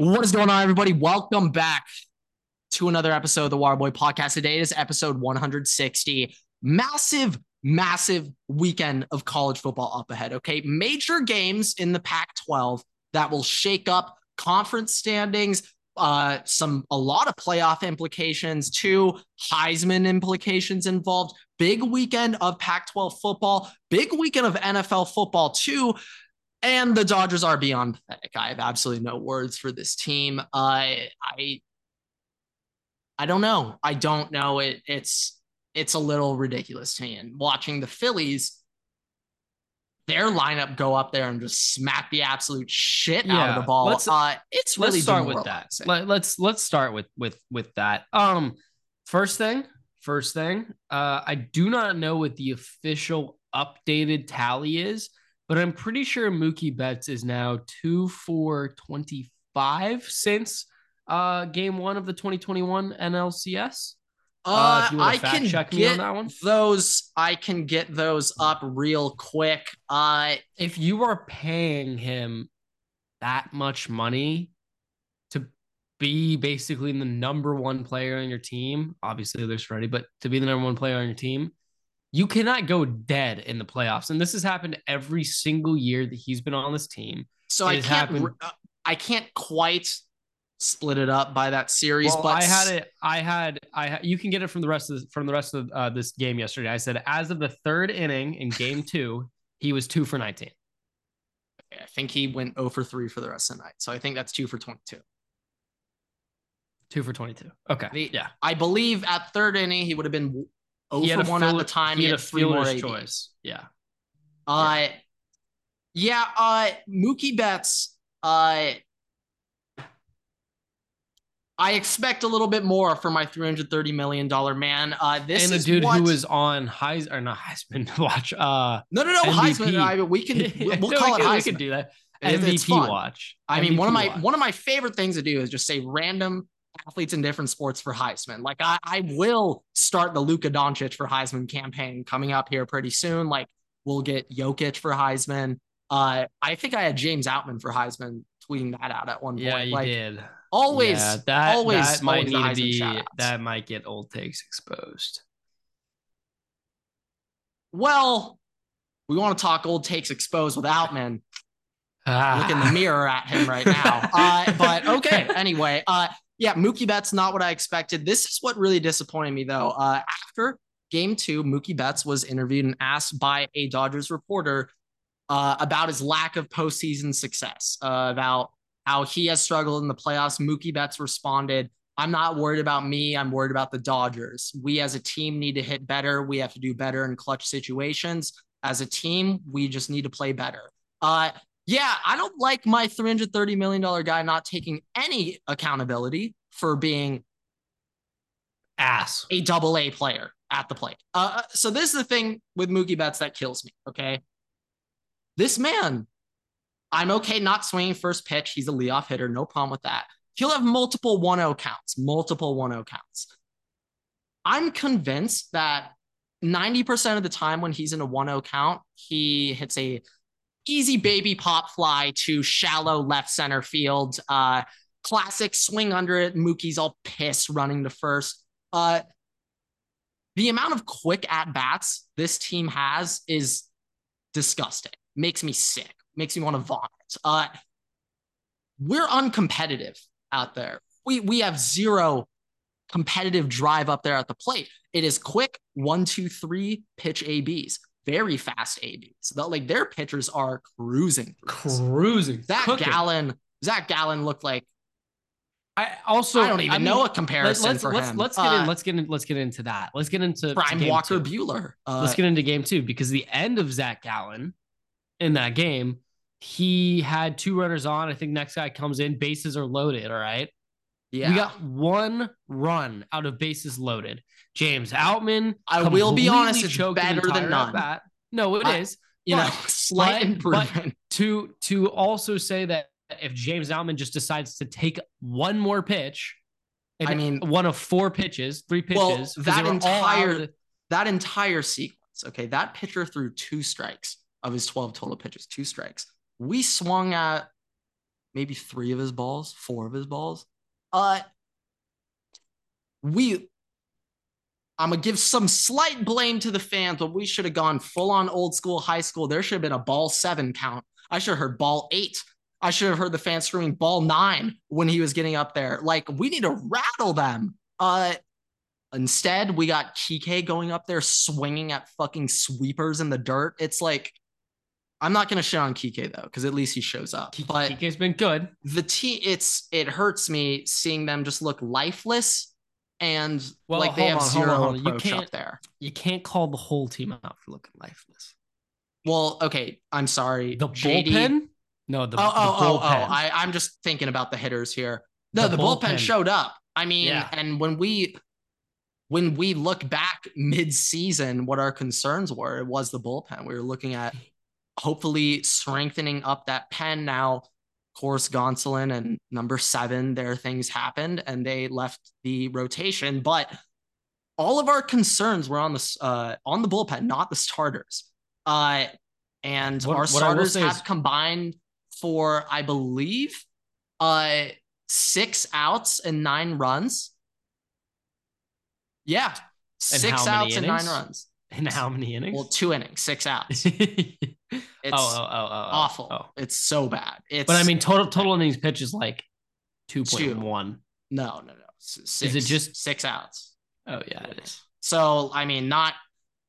What is going on, everybody? Welcome back to another episode of the Waterboy Podcast. Today is episode 160. Massive, massive weekend of college football up ahead. Okay. Major games in the Pac 12 that will shake up conference standings, uh, some a lot of playoff implications, two Heisman implications involved. Big weekend of Pac 12 football, big weekend of NFL football, too. And the Dodgers are beyond pathetic. I have absolutely no words for this team. I I I don't know. I don't know. It it's it's a little ridiculous to me. And watching the Phillies, their lineup go up there and just smack the absolute shit yeah, out of the ball. Let's, uh, it's really let's start with that. Let, let's let's start with with with that. Um, first thing, first thing. Uh, I do not know what the official updated tally is but I'm pretty sure Mookie Betts is now two for 25 since uh, game one of the 2021 NLCS. Uh, uh I can get those. I can get those up real quick. Uh, if you are paying him that much money to be basically the number one player on your team, obviously there's Freddie, but to be the number one player on your team, you cannot go dead in the playoffs. And this has happened every single year that he's been on this team. So it I can't happened... Uh, I can't quite split it up by that series well, but I had it I had I had, you can get it from the rest of the, from the rest of uh, this game yesterday. I said as of the third inning in game 2, he was 2 for 19. I think he went 0 for 3 for the rest of the night. So I think that's 2 for 22. Two for 22. Okay. The, yeah. I believe at third inning, he would have been Oh for one at the time. He, he had, had three more choice. Yeah. Uh, yeah. Uh, Mookie Betts. Uh, I expect a little bit more for my three hundred thirty million dollar man. Uh, this and the dude what... who was on Heisman or not Heisman watch. Uh, no, no, no, MVP. Heisman. I, we can we'll, we'll call we can, it Heisman. We can do that. MVP watch. I MVP mean, one of my watch. one of my favorite things to do is just say random athletes in different sports for Heisman. Like I, I will start the Luka Doncic for Heisman campaign coming up here pretty soon. Like we'll get Jokic for Heisman. Uh, I think I had James Outman for Heisman tweeting that out at one point. Yeah, you like, did. Always, yeah, that, always, that might need to be that might get old takes exposed. Well, we want to talk old takes exposed with Outman. Ah. Look in the mirror at him right now. Uh, but okay, anyway, uh, yeah, Mookie Betts not what I expected. This is what really disappointed me though. Uh, after game two, Mookie Betts was interviewed and asked by a Dodgers reporter uh, about his lack of postseason success, uh, about how he has struggled in the playoffs. Mookie Betts responded, I'm not worried about me. I'm worried about the Dodgers. We as a team need to hit better. We have to do better in clutch situations. As a team, we just need to play better. Uh, yeah, I don't like my $330 million guy not taking any accountability for being ass a double A player at the plate. Uh, uh, so this is the thing with Mookie Betts that kills me. Okay. This man, I'm okay not swinging first pitch. He's a leadoff hitter. No problem with that. He'll have multiple 1 0 counts, multiple 1 0 counts. I'm convinced that 90% of the time when he's in a 1 0 count, he hits a easy baby pop fly to shallow left center field. Uh, classic swing under it. Mookie's all pissed running to first. Uh, the amount of quick at bats this team has is disgusting. Makes me sick. Makes me want to vomit. Uh, we're uncompetitive out there. We we have zero competitive drive up there at the plate. It is quick one, two, three pitch ABs very fast ABs. like their pitchers are cruising, cruising. Zach cooking. Gallen, Zach Gallen looked like. I also I don't even I mean, know a comparison let's, for let's, him. Let's get uh, in. Let's get in. Let's get into that. Let's get into Prime Walker two. Buehler. Uh, let's get into game two because the end of Zach Gallen in that game, he had two runners on. I think next guy comes in, bases are loaded. All right. Yeah. We got one run out of bases loaded. James Outman. I will be honest, it's better than none. Bat. No, it I, is. You but, know, slight but, improvement. But to to also say that if James Outman just decides to take one more pitch, I mean, one of four pitches, three pitches, well, that entire the, that entire sequence. Okay, that pitcher threw two strikes of his twelve total pitches, two strikes. We swung at maybe three of his balls, four of his balls. Uh, we I'm gonna give some slight blame to the fans, but we should have gone full on old school high school. There should have been a ball seven count. I should have heard ball eight. I should have heard the fans screaming ball nine when he was getting up there. Like we need to rattle them. Uh, instead, we got Kike going up there swinging at fucking sweepers in the dirt. It's like I'm not gonna shit on Kike though, because at least he shows up. But Kike's been good. the team, it's it hurts me seeing them just look lifeless and Well, like they have on, hold zero on, hold on. You approach up can't- there. You can't call the whole team out for looking lifeless. Well, okay, I'm sorry. The JD bullpen? No, the, oh, oh, the oh, oh. oh I, I'm just thinking about the hitters here. No, The the, bullpen. bullpen. showed up. I mean, Yeah. and when we when we look back mid-season, what our concerns were, it was the bullpen. We were looking at hopefully strengthening up that pen now. Course, Gonsolin and number seven, their things happened and they left the rotation. But all of our concerns were on the uh, on the bullpen, not the starters. Uh, and What- our what starters have is- combined for, I believe, uh, six outs and nine runs. Yeah, And six outs and nine runs. In how many innings? Well, two innings, six outs. oh, It's oh, oh, oh, oh, awful. oh. It's so bad. It's But I mean, total total innings pitch is like two point one. no, no, no. Six, it just- six outs? Oh yeah, it is. So I mean, not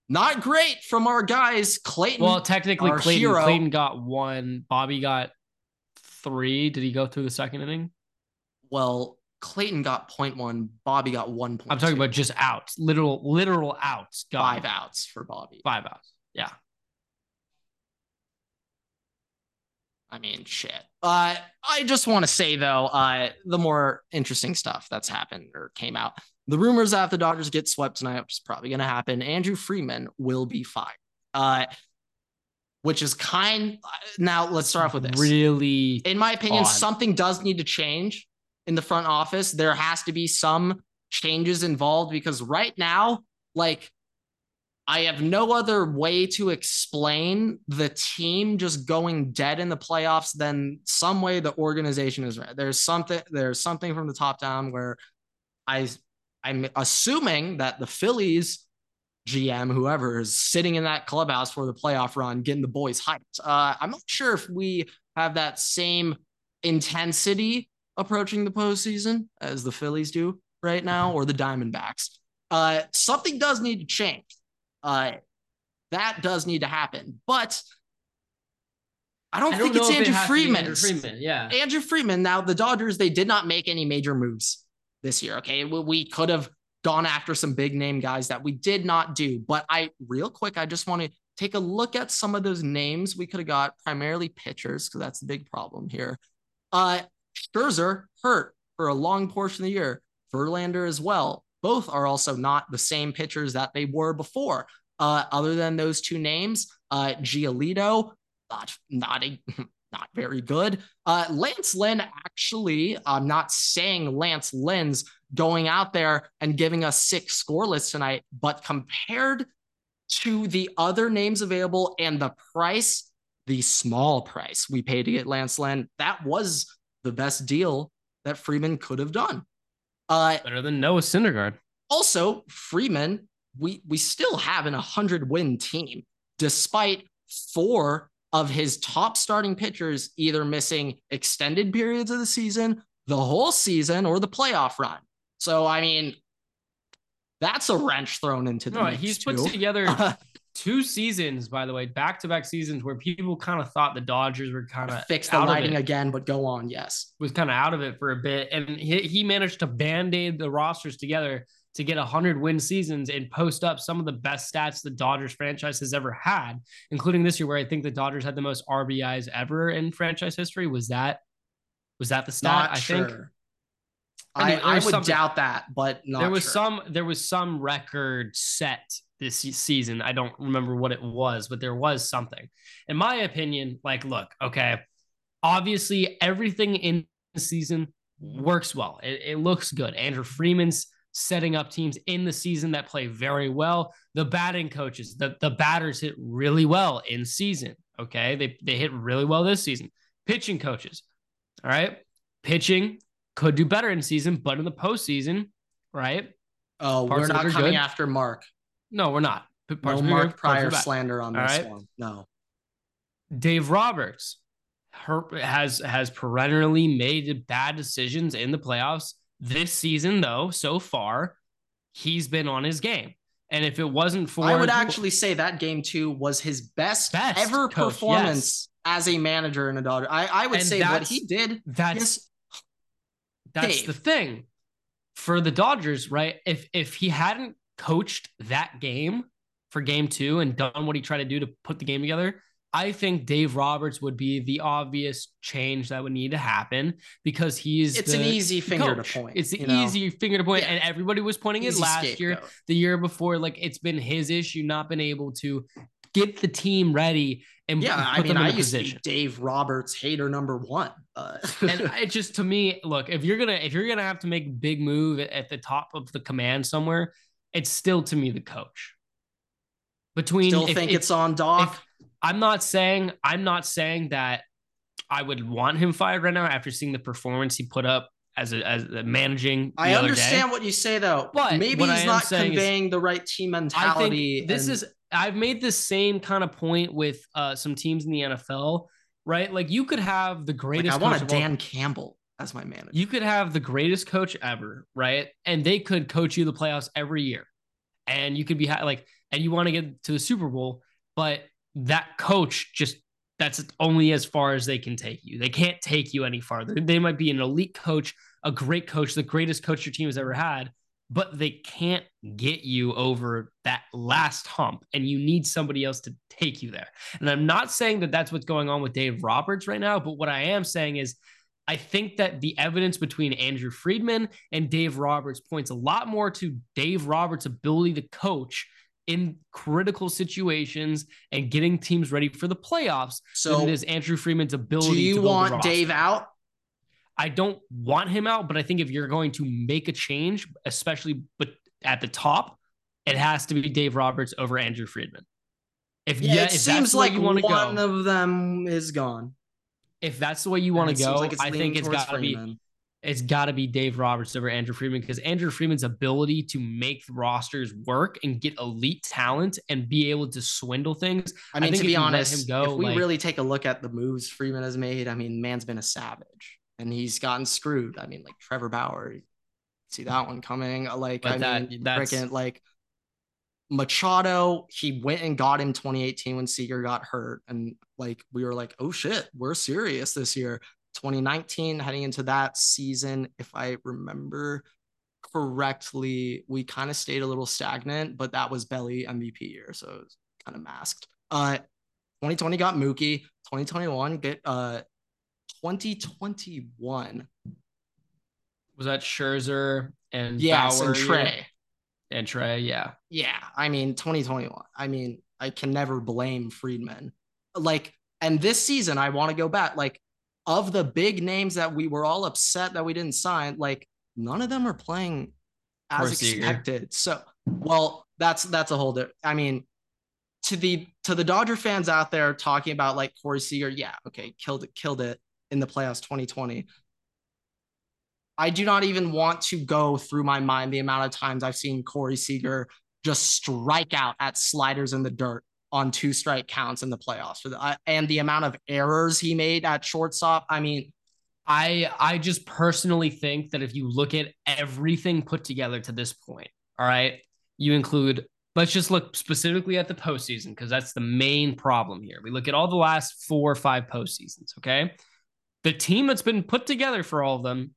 not great from our guys. Clayton. Well, technically, Clayton hero- Clayton got one. Bobby got three. Did he go through the second inning? well, Clayton got point one. Bobby got one point. I'm talking about just outs, literal literal outs. Got five outs for Bobby. Five outs. Yeah. I mean, shit. Uh, I just want to say though, uh, the more interesting stuff that's happened or came out. The rumors that if the Dodgers get swept tonight, which is probably going to happen, Andrew Friedman will be fired. Uh, which is kind. Now let's start off with this. Really. in my opinion, odd. something does need to change in the front office. There has to be some changes involved because right now, like, I have no other way to explain the team just going dead in the playoffs than some way the organization is right. There's something there's something from the top down where I I'm assuming that the Phillies GM, whoever is sitting in that clubhouse for the playoff run, getting the boys hyped. Uh, I'm not sure if we have that same intensity approaching the postseason as the Phillies do right now or the Diamondbacks. Uh, something does need to change. Uh, that does need to happen, but I don't, I think it's it Andrew has Friedman. Andrew Friedman. Yeah. Andrew Friedman. Now the Dodgers, they did not make any major moves this year. Okay, we, we could have gone after some big name guys that we did not do. But I, real quick, I just want to take a look at some of those names we could have got, primarily pitchers, because that's the big problem here. Uh, Scherzer hurt for a long portion of the year. Verlander as well. Both are also not the same pitchers that they were before. Uh, other than those two names, uh, Giolito, not not a not very good. Uh, Lance Lynn, actually, I'm not saying Lance Lynn's going out there and giving us six scoreless tonight, but compared to the other names available and the price, the small price we paid to get Lance Lynn, that was the best deal that Friedman could have done. Uh, Better than Noah Syndergaard. also, Friedman, we we still have an 100 win team, despite four of his top starting pitchers either missing extended periods of the season, the whole season, or the playoff run. So, I mean, that's a wrench thrown into the No, mix he's put together two seasons, by the way, back to back seasons where people kind of thought the Dodgers were kind of Fix the out of lighting it. again, but go on. Yes. was kind of out of it for a bit, and he, he managed to band aid the rosters together to get 100 win seasons and post up some of the best stats the Dodgers franchise has ever had, including this year where I think the Dodgers had the most RBIs ever in franchise history. Was that was that the stat? Not I sure. think I, Anyway, I there's would something- doubt that, but not there was sure. some there was some record set this season. I don't remember what it was, but there was something. In my opinion, like look, okay, obviously everything in the season works well. It, it looks good. Andrew Friedman's setting up teams in the season that play very well. The batting coaches, the, the batters hit really well in season. Okay. They they hit really well this season. Pitching coaches. All right. Pitching could do better in season, but in the postseason, right? Oh, Parts we're not coming good. after Mark. No, we're not. No parts of it are Mark Prior slander on All this right. one. No. Dave Roberts her, has has perennially made bad decisions in the playoffs. This season, though, so far, he's been on his game. And if it wasn't for I would actually say that game two was his best, Best ever coach, performance as a manager in a Dodger. I, I would And say what he did. that's Yes, that's Dave. the thing for the Dodgers, right? If if he hadn't coached that game for game two and done what he tried to do to put the game together, I think Dave Roberts would be the obvious change that would need to happen because he's it's an easy finger coach. to point. It's the you know? easy finger to point, Yeah. and everybody was pointing it Easy last year, the year before. Like it's been his issue not been able to get the team ready and Yeah, put I mean, I a used position. to be Dave Roberts hater number one. Uh, and it just to me, look, if you're gonna if you're gonna have to make a big move at the top of the command somewhere, it's still to me the coach. Between still if- think if- it's on Doc. if- I'm not saying I'm not saying that I would want him fired right now after seeing the performance he put up as a as a managing. The I understand what you say though, But maybe he's not conveying the right team mentality. this and- is I've made the same kind of point with uh, some teams in the NFL, right? Like you could have the like greatest. I want a of all- Dan Campbell as my manager. you could have the greatest coach ever, right? And they could coach you the playoffs every year. And you could be ha- like, and you want to get to the Super Bowl, but that coach just that's only as far as they can take you. They can't take you any farther. They might be an elite coach, a great coach, the greatest coach your team has ever had, but they can't get you over that last hump. And you need somebody else to take you there. And I'm not saying that that's what's going on with Dave Roberts right now, but what I am saying is I think that the evidence between Andrew Friedman and Dave Roberts points a lot more to Dave Roberts' ability to coach in critical situations and getting teams ready for the playoffs so than it is Andrew Friedman's ability do to you want. Dave out? I don't want him out, but I think if you're going to make a change, especially but at the top, it has to be Dave Roberts over Andrew Friedman. If Yeah, yeah, it seems like you want to one go, of them is gone. If that's the way you want to go, like I think it's got to be it's got to be Dave Roberts over Andrew Friedman because Andrew Friedman's ability to make rosters work and get elite talent and be able to swindle things. I mean, think to be honest, go, if we like- really take a look at the moves Friedman has made, I mean, man's been a savage and he's gotten screwed. I mean, like Trevor Bauer, see that one coming. Like, I that- mean, that's- freaking like Machado, he went and got him 2018 when Seager got hurt. And like, we were like, oh shit, we're serious this year. 2019, heading into that season, if I remember correctly, we kind of stayed a little stagnant, but that was Belli MVP year. So it was kind of masked. Uh, 2020 got Mookie. 2021 get uh 2021. Was that Scherzer and Yes, Bauer and? Trea. And Trea? Yeah, Yeah, I mean 2021. I mean, I can never blame Friedman. Like, and this season, I want to go back. Like, of the big names that we were all upset that we didn't sign, like none of them are playing as expected. So, well, that's that's a whole different. I mean, to the to the Dodger fans out there talking about like Corey Seager, yeah, okay, killed it, killed it in the playoffs 2020. I do not even want to go through my mind the amount of times I've seen Corey Seager just strike out at sliders in the dirt on two strike counts in the playoffs uh, and the amount of errors he made at shortstop. I mean, I I just personally think that if you look at everything put together to this point, all right, you include. Let's just look specifically at the postseason because that's the main problem here. We look at all the last four or five postseasons. Okay, the team that's been put together for all of them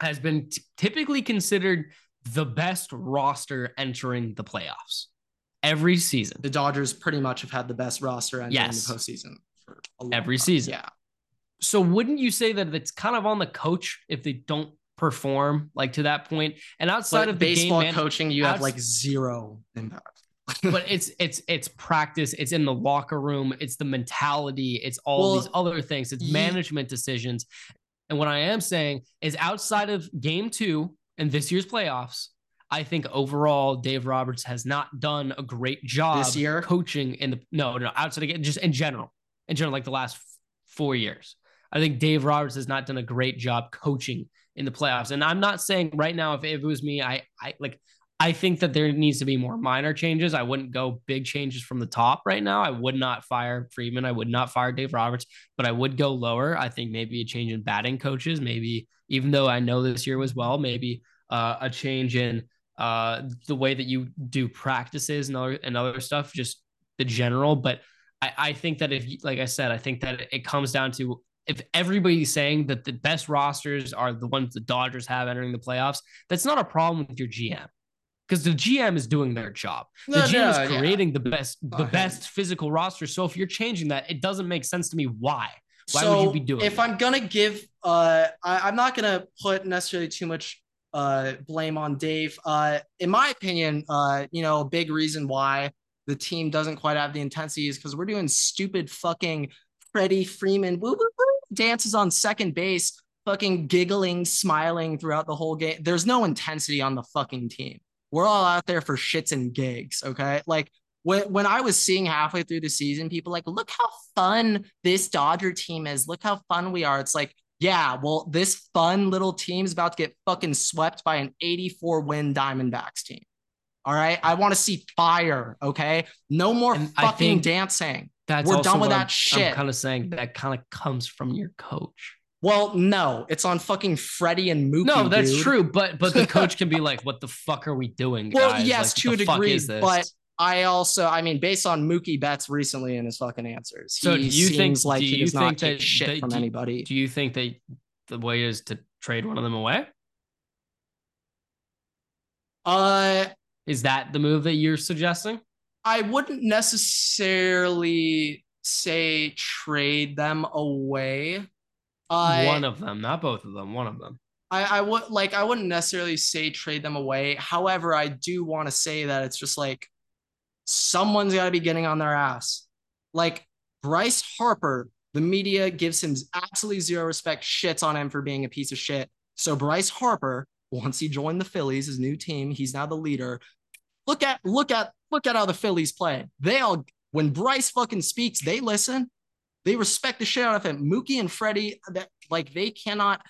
has been t- typically considered the best roster entering the playoffs every season. the Dodgers pretty much have had the best roster entering Yes. the postseason for Every time. season. Yeah. So wouldn't you say that it's kind of on the coach if they don't perform like to that point? And outside But of the baseball man- coaching, you have like zero impact. but it's it's it's practice, it's in the locker room, it's the mentality, it's all Well, these other things, it's management decisions. And what I am saying is outside of game two and this year's playoffs, I think overall Dave Roberts has not done a great job This year? coaching in the no, no, outside of just in general. In general, like the last f- four years. I think Dave Roberts has not done a great job coaching in the playoffs. And I'm not saying right now, if, if it was me, I, I like, I think that there needs to be more minor changes. I wouldn't go big changes from the top right now. I would not fire Friedman. I would not fire Dave Roberts, but I would go lower. I think maybe a change in batting coaches, maybe even though I know this year was well, maybe uh, a change in uh, the way that you do practices and other and other stuff, just the general. But I, I think that if, like I said, I think that it comes down to if everybody's saying that the best rosters are the ones the Dodgers have entering the playoffs, that's not a problem with your GM because the GM is doing their job. The No, GM no, is creating yeah. the best, the Okay. best physical roster. So if you're changing that, it doesn't make sense to me. Why? Why so would you be doing it? if that? I'm gonna give uh I, I'm not gonna put necessarily too much uh blame on Dave. Uh in my opinion, uh, you know, a big reason why the team doesn't quite have the intensity is because we're doing stupid fucking Freddie Freeman woo, woo, woo, dances on second base, fucking giggling, smiling throughout the whole game. There's no intensity on the fucking team. We're all out there for shits and gigs, okay? Like when, when I was seeing halfway through the season, people like, look how fun this Dodger team is. Look how fun we are. It's like, yeah, well, this fun little team is about to get fucking swept by an 84 win Diamondbacks team. All right. I want to see fire. Okay. No more And fucking dancing. That's we're done with that I'm, shit. I'm kind of saying that kind of comes from your coach. Well, no, it's on fucking Freddie and Mookie. No, that's dude. true, but but the coach can be like, "What the fuck are we doing?" Well, guys? yes, Like, to a degree, but I also, I mean, based on Mookie Betts recently in his fucking answers, So he do you think- like do he does not take that- shit that- from do- anybody. do you think that the way is to trade one of them away? Uh, Is that the move that you're suggesting? I wouldn't necessarily say trade them away. I, one of them, not both of them. One of them. I, I would like I wouldn't necessarily say trade them away. However, I do want to say that it's just like someone's got to be getting on their ass. Like Bryce Harper, the media gives him absolutely zero respect, shits on him for being a piece of shit. So Bryce Harper, once he joined the Phillies, his new team, he's now the leader. Look at look at look at how the Phillies play. They all when Bryce fucking speaks, they listen. They respect the shit out of him. Mookie and Freddie, that like they cannot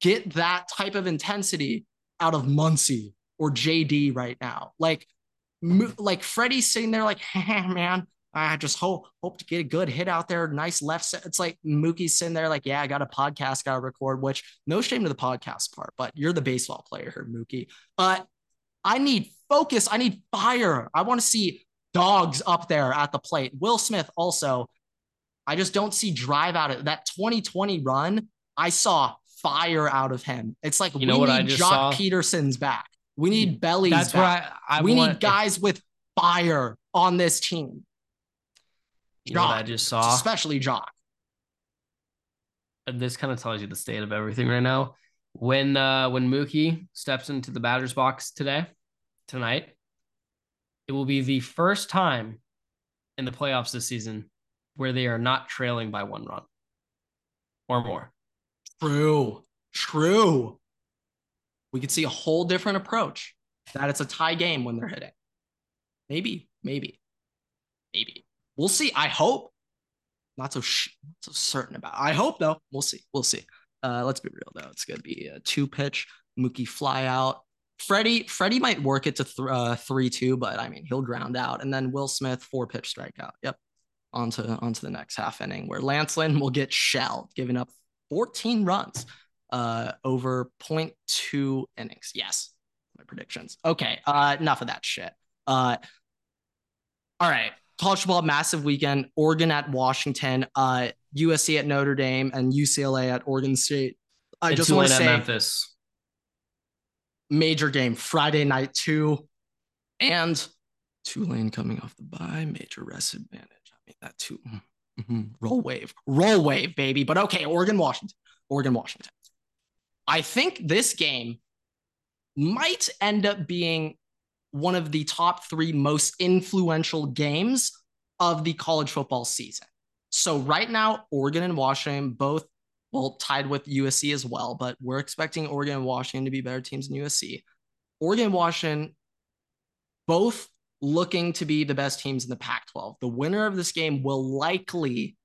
get that type of intensity out of Muncy or JD right now. Like, Mo- like Freddie's sitting there like, hey, man, I just hope hope to get a good hit out there, nice left set. It's like Mookie's sitting there like, yeah, I got a podcast, got to record. Which no shame to the podcast part, but you're the baseball player here, Mookie. But I need focus. I need fire. I want to see dogs up there at the plate. Will Smith also. I just don't see drive out of that 2020 run. I saw fire out of him. It's like You we know what I just Joc saw? Pederson's back. We need bellies That's back. I, I we want, need guys with fire on this team, You know what I just saw. especially Joc. and this kind of tells you the state of everything right now. When uh when Mookie steps into the batter's box today, tonight, it will be the first time in the playoffs this season where they are not trailing by one run or more. True, true. We could see a whole different approach. That it's a tie game when they're hitting. Maybe, maybe, maybe. We'll see. I hope. Not so sh- not so certain about. I hope though. We'll see. We'll see. Uh, let's be real though. It's gonna be a two pitch. Mookie fly out. Freddie Freddie might work it to th- uh, three two, but I mean he'll ground out, and then Will Smith four pitch strikeout. Yep, onto onto the next half inning where Lance Lynn will get shelled, giving up 14 runs uh, over 0.2 innings. Yes, my predictions. Okay, uh, enough of that shit. Uh, all right, college football massive weekend. Oregon at Washington, uh, USC at Notre Dame, and UCLA at Oregon State. I And just want to say Memphis. major game Friday night too, and Tulane coming off the bye, major rest advantage. That too. Mhm. Roll wave, roll wave, baby. But okay, Oregon, Washington, Oregon, Washington. I think this game might end up being one of the top three most influential games of the college football season. So right now, Oregon and Washington both well tied with USC as well, but we're expecting Oregon and Washington to be better teams than USC. Oregon Washington both looking to be the best teams in the Pac 12. The winner of this game will likely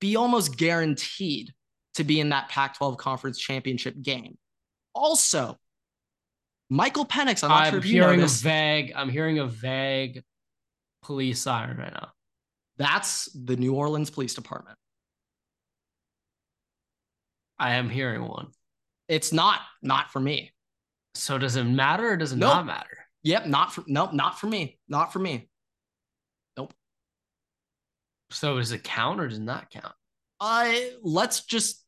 be almost guaranteed to be in that Pac 12 conference championship game. Also, Michael Penix, I'm not I'm sure if you hearing a vague. I'm hearing a vague police siren right now. that's the New Orleans Police Department. I am hearing one. It's not, not for me. So does it matter or does it Nope. not matter? Yep, not for, nope, not for me. Not for me. Nope. So does it count or does it not count? Uh, let's just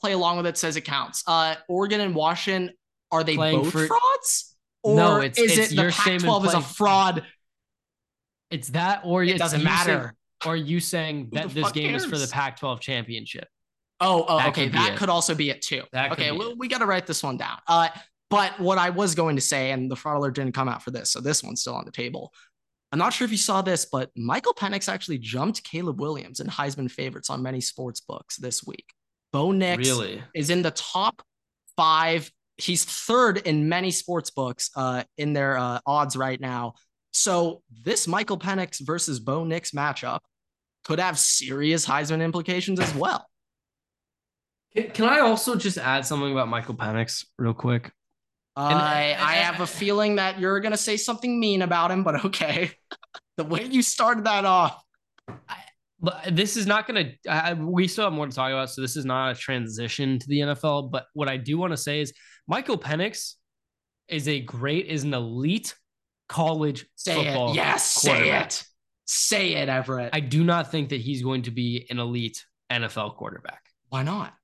play along with it. Says it counts. Uh, Oregon and Washington are they Playing both for- frauds? Or No, it's- is it's it the your statement Pac-12 is a fraud? It's that or It doesn't you saying- matter. or are you saying that this game is for the? Pac-12 championship? Oh, oh, That okay. That it. could also be it too. That okay, well, we got to write this one down. Uh, but what I was going to say, and the fraud alert didn't come out for this, so this one's still on the table. I'm not sure if you saw this, but Michael Penix actually jumped Caleb Williams in Heisman favorites on many sports books this week. Bo Nix Really? is in the top five. He's third in many sports books uh, in their uh, odds right now. So this Michael Penix versus Bo Nix matchup could have serious Heisman implications as well. Can, can I also just add something about Michael Penix real quick? I and- I have a feeling that you're gonna say something mean about him, but okay. the way you started that off, But this is not going to. We still have more to talk about, so this is not a transition to the NFL. But what I do want to say is Michael Penix is a great, is an elite college say football. it. Yes, say it. Say it, Everett. I do not think that he's going to be an elite NFL quarterback. Why not?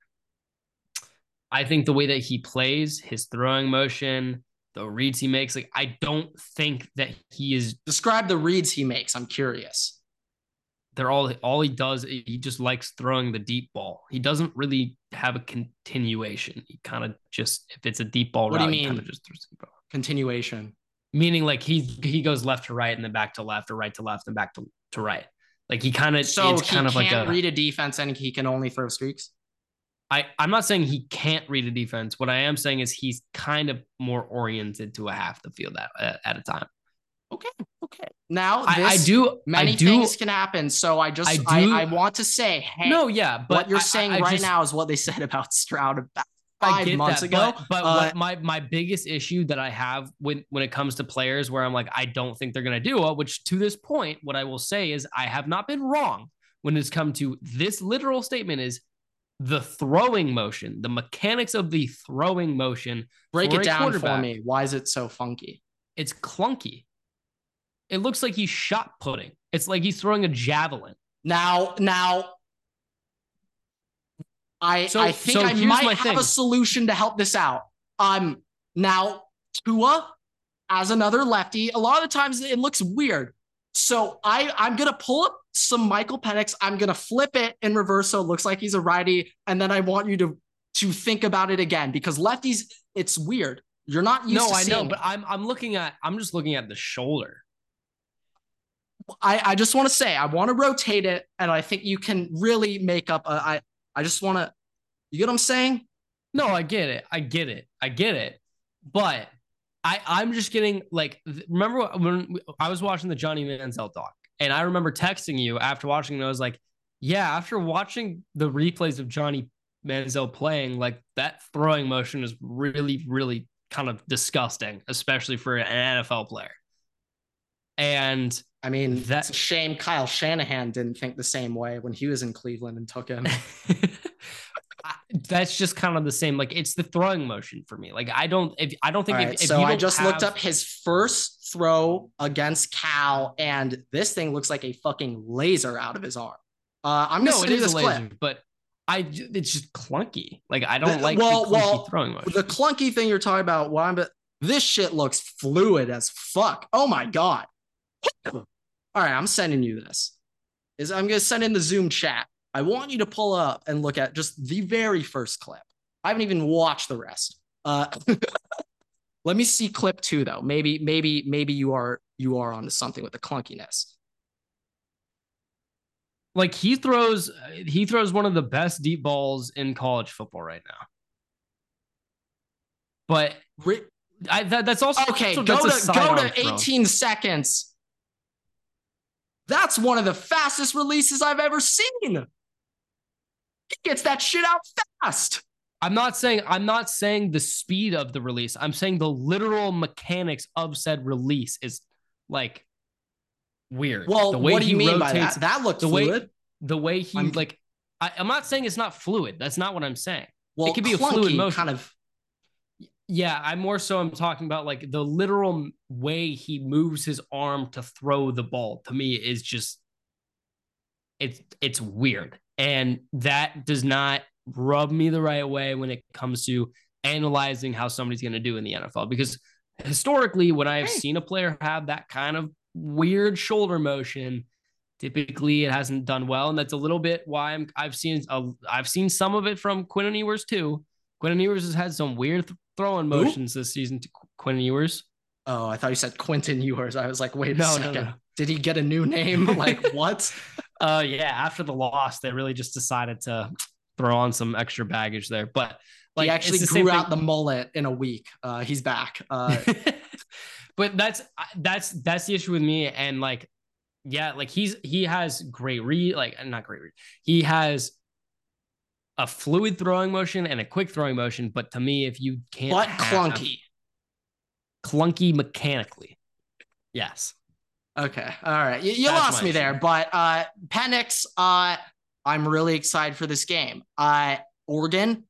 I think the way that he plays, his throwing motion, the reads he makes, like I don't think that he is. Describe the reads he makes. I'm curious. They're all all he does. He just likes throwing the deep ball. He doesn't really have a continuation. He kind of just if it's a deep ball What do you route, he kind mean? of just throws the ball. Continuation. Meaning like he he goes left to right and then back to left or right to left and back to, to right. Like he kind of So it's he kind of can't like a read a defense and he can only throw streaks. I, I'm not saying he can't read a defense. What I am saying is he's kind of more oriented to a half the field at, at, a time. Okay. Okay. Now I, I do. Many I do. things can happen. So I just I I, do- I, want to say, hey, no, yeah, but what you're I- saying I, I right just- now is what they said about Stroud about I five months that, ago. But, but Uh, what my my biggest issue that I have when when it comes to players where I'm like I don't think they're gonna do it, which to this point, what I will say is I have not been wrong when it's come to this literal statement is the throwing motion, the mechanics of the throwing motion. break it down for me. Why is it so funky? It's clunky. It looks like he's shot putting. It's like he's throwing a javelin. Now, now, I So- I think so I might have thing. a solution to help this out. Um, now Tua as another lefty, a lot of times it looks weird. So I I'm gonna pull up some Michael Penix. I'm gonna flip it in reverse so it looks like he's a righty, and then I want you to to think about it again because lefties it's weird. You're not used No, to I know, but. I'm I'm looking at I'm just looking at the shoulder. I, I just want to say I want to rotate it, and I think you can really make up. A, I I just want to. You get what I'm saying? No, I get it. I get it. I get it. But I I'm just getting like remember when I was watching the Johnny Manziel doc and I remember texting you after watching it I was like, yeah, after watching the replays of Johnny Manziel playing, like that throwing motion is really really kind of disgusting, especially for an NFL player. And I mean, that's a shame. Kyle Shanahan didn't think the same way when he was in Cleveland and took him. I- that's just kind of the same. Like it's the throwing motion for me. Like I don't, if I don't think. If, right, if so you I just looked up his first throw against Cal, and this thing looks like a fucking laser out of his arm. Uh, I'm gonna No, it is this a laser, clip. but I it's just clunky. Like I don't The- like well, the clunky well, throwing motion. The clunky thing you're talking about, why? But this shit looks fluid as fuck. Oh my god. All right, I'm sending you this. Is I'm gonna send in the Zoom chat. I want you to pull up and look at just the very first clip. I haven't even watched the rest. Uh, let me see clip two though. Maybe, maybe, maybe you are you are onto something with the clunkiness. like he throws, he throws one of the best deep balls in college football right now. But I that, that's also Okay, so go to go to throw. 18 seconds. That's one of the fastest releases I've ever seen. He gets that shit out fast. I'm not saying I'm not saying the speed of the release. I'm saying the literal mechanics of said release is like weird. Well, the way what do you mean by that? That looked the way- fluid. The way he I'm- like I, I'm not saying it's not fluid. That's not what I'm saying. well, it could be a fluid motion. kind of. Yeah, I'm more so I'm talking about like the literal way he moves his arm to throw the ball to me is just it's it's weird. And that does not rub me the right way when it comes to analyzing how somebody's going to do in the NFL because historically when I've Hey. seen a player have that kind of weird shoulder motion typically it hasn't done well and that's a little bit why I'm I've seen a, I've seen some of it from Quinn Ewers too. Quinn Ewers has had some weird th- throwing motions this season to Qu- Quinn Ewers. Oh, I thought you said Quentin Ewers. I was like, wait a No, no, second. no. Did he get a new name? like what? Uh yeah, after the loss they really just decided to throw on some extra baggage there. But like he actually it's the same grew thing- out the mullet in a week. Uh, he's back. Uh, but that's that's that's the issue with me and like yeah like he's he has great read like not great read he has a fluid throwing motion and a quick throwing motion but to me if you can't but clunky. clunky mechanically yes Okay. All right. You, you lost me there, but uh Penix, uh I'm really excited for this game. Uh Oregon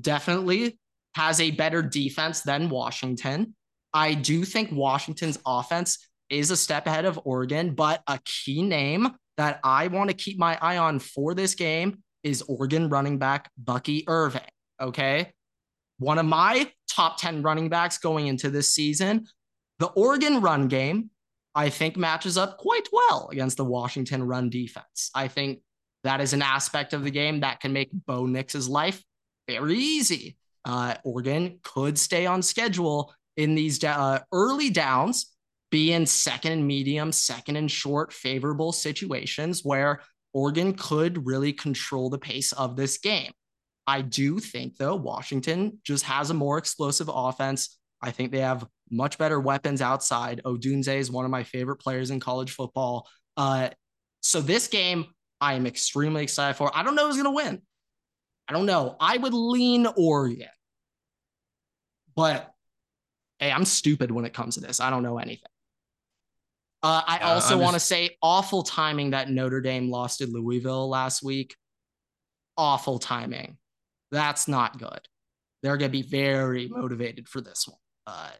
definitely has a better defense than Washington. I do think Washington's offense is a step ahead of Oregon, but a key name that I want to keep my eye on for this game is Oregon running back Bucky Irving. Okay. One of my top 10 running backs going into this season. The Oregon run game I think matches up quite well against the Washington run defense. I think that is an aspect of the game that can make Bo Nix's life very easy. Uh, Oregon could stay on schedule in these uh, early downs, be in second and medium, second and short, favorable situations where Oregon could really control the pace of this game. I do think, though, Washington just has a more explosive offense. I think they have much better weapons outside. Odunze is one of my favorite players in college football. Uh, so this game, I am extremely excited for. I don't know who's going to win. I don't know. I would lean Oregon. But hey, I'm stupid when it comes to this. I don't know anything. Uh, I Uh, also I'm want to say awful timing that Notre Dame lost to Louisville last week. Awful timing. That's not good. They're going to be very motivated for this one. Uh,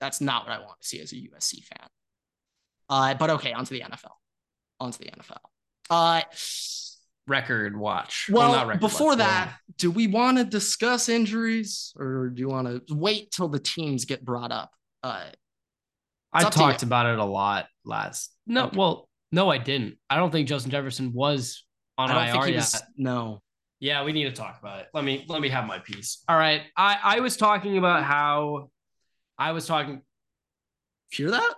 that's not what I want to see as a USC fan. Uh, but okay, onto the NFL. Onto the NFL. Uh, record watch well, not record before watch, that, well, do we want to discuss injuries or do you want to wait till the teams get brought up? Uh, i talked about it a lot last no Okay. well no i didn't i don't think justin jefferson was on I don't IR yet. was. No. Yeah, we need to talk about it. Let me let me have my piece. All right. I I was talking about how I was talking Hear that?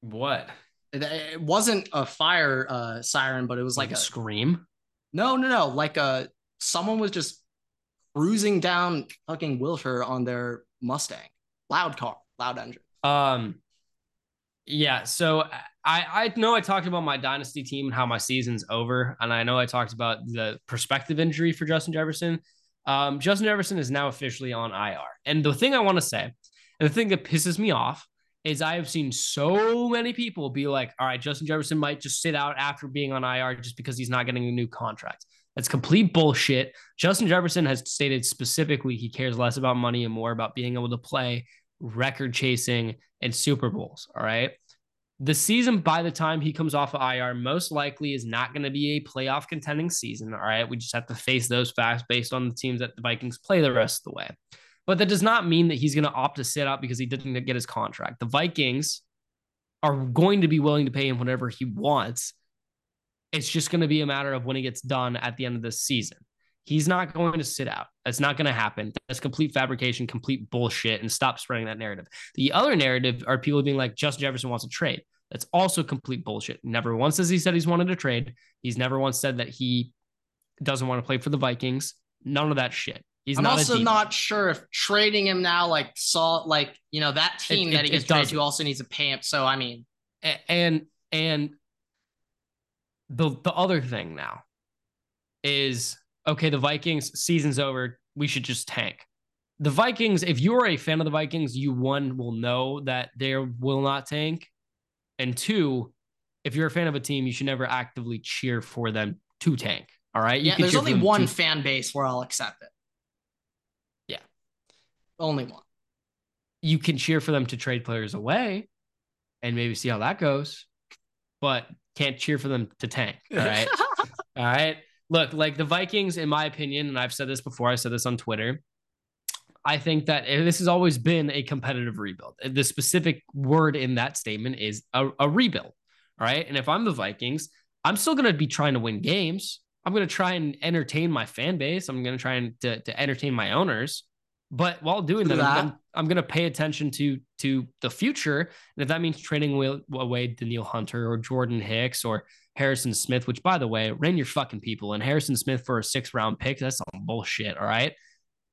what? It, it wasn't a fire uh, siren, but it was like a scream. no, no, no. Like a someone was just cruising down fucking Wilshire on their Mustang. Loud car, loud engine. Um yeah, so I I know I talked about my dynasty team and how my season's over, and I know I talked about the prospective injury for Justin Jefferson. Um, Justin Jefferson is now officially on IR. And the thing I want to say, and the thing that pisses me off is I have seen so many people be like, all right, Justin Jefferson might just sit out after being on IR just because he's not getting a new contract. That's complete bullshit. Justin Jefferson has stated specifically he cares less about money and more about being able to play record chasing and Super Bowls. All right. The season by the time he comes off of IR most likely is not going to be a playoff contending season. All right. We just have to face those facts based on the teams that the Vikings play the rest of the way. But that does not mean that he's going to opt to sit out because he didn't get his contract. The Vikings are going to be willing to pay him whatever he wants. It's just going to be a matter of when it gets done at the end of this season. He's not going to sit out. That's not going to happen. That's complete fabrication, complete bullshit, and stop spreading that narrative. The other narrative are people being like, Justin Jefferson wants to trade. That's also complete bullshit. Never once has he said he's wanted to trade. He's never once said that he doesn't want to play for the Vikings. None of that shit. He's I'm not also not sure if trading him now, like saw, like you know, that team It- that it- he gets traded doesn't. to also needs a pamp. So I mean, and and the the other thing now is okay, the Vikings season's over. We should just tank. The Vikings, if you're a fan of the Vikings, you one will know that they will not tank. And two, if you're a fan of a team, you should never actively cheer for them to tank. All right. You yeah, there's only one to... fan base where I'll accept it. Yeah. Only one. You can cheer for them to trade players away and maybe see how that goes, but can't cheer for them to tank. All right. all right. Look, like the Vikings, in my opinion, and I've said this before, I said this on Twitter. I think that this has always been a competitive rebuild. The specific word in that statement is a, a rebuild. All right. And if I'm the Vikings, I'm still going to be trying to win games. I'm going to try and entertain my fan base. I'm going to try and to, to entertain my owners. But while doing that, that. I'm, I'm going to pay attention to to the future. And if that means trading away, away Danielle Hunter or Jordan Hicks or Harrison Smith, which by the way, ran your fucking people and Harrison Smith for a six round pick, that's some bullshit. All right.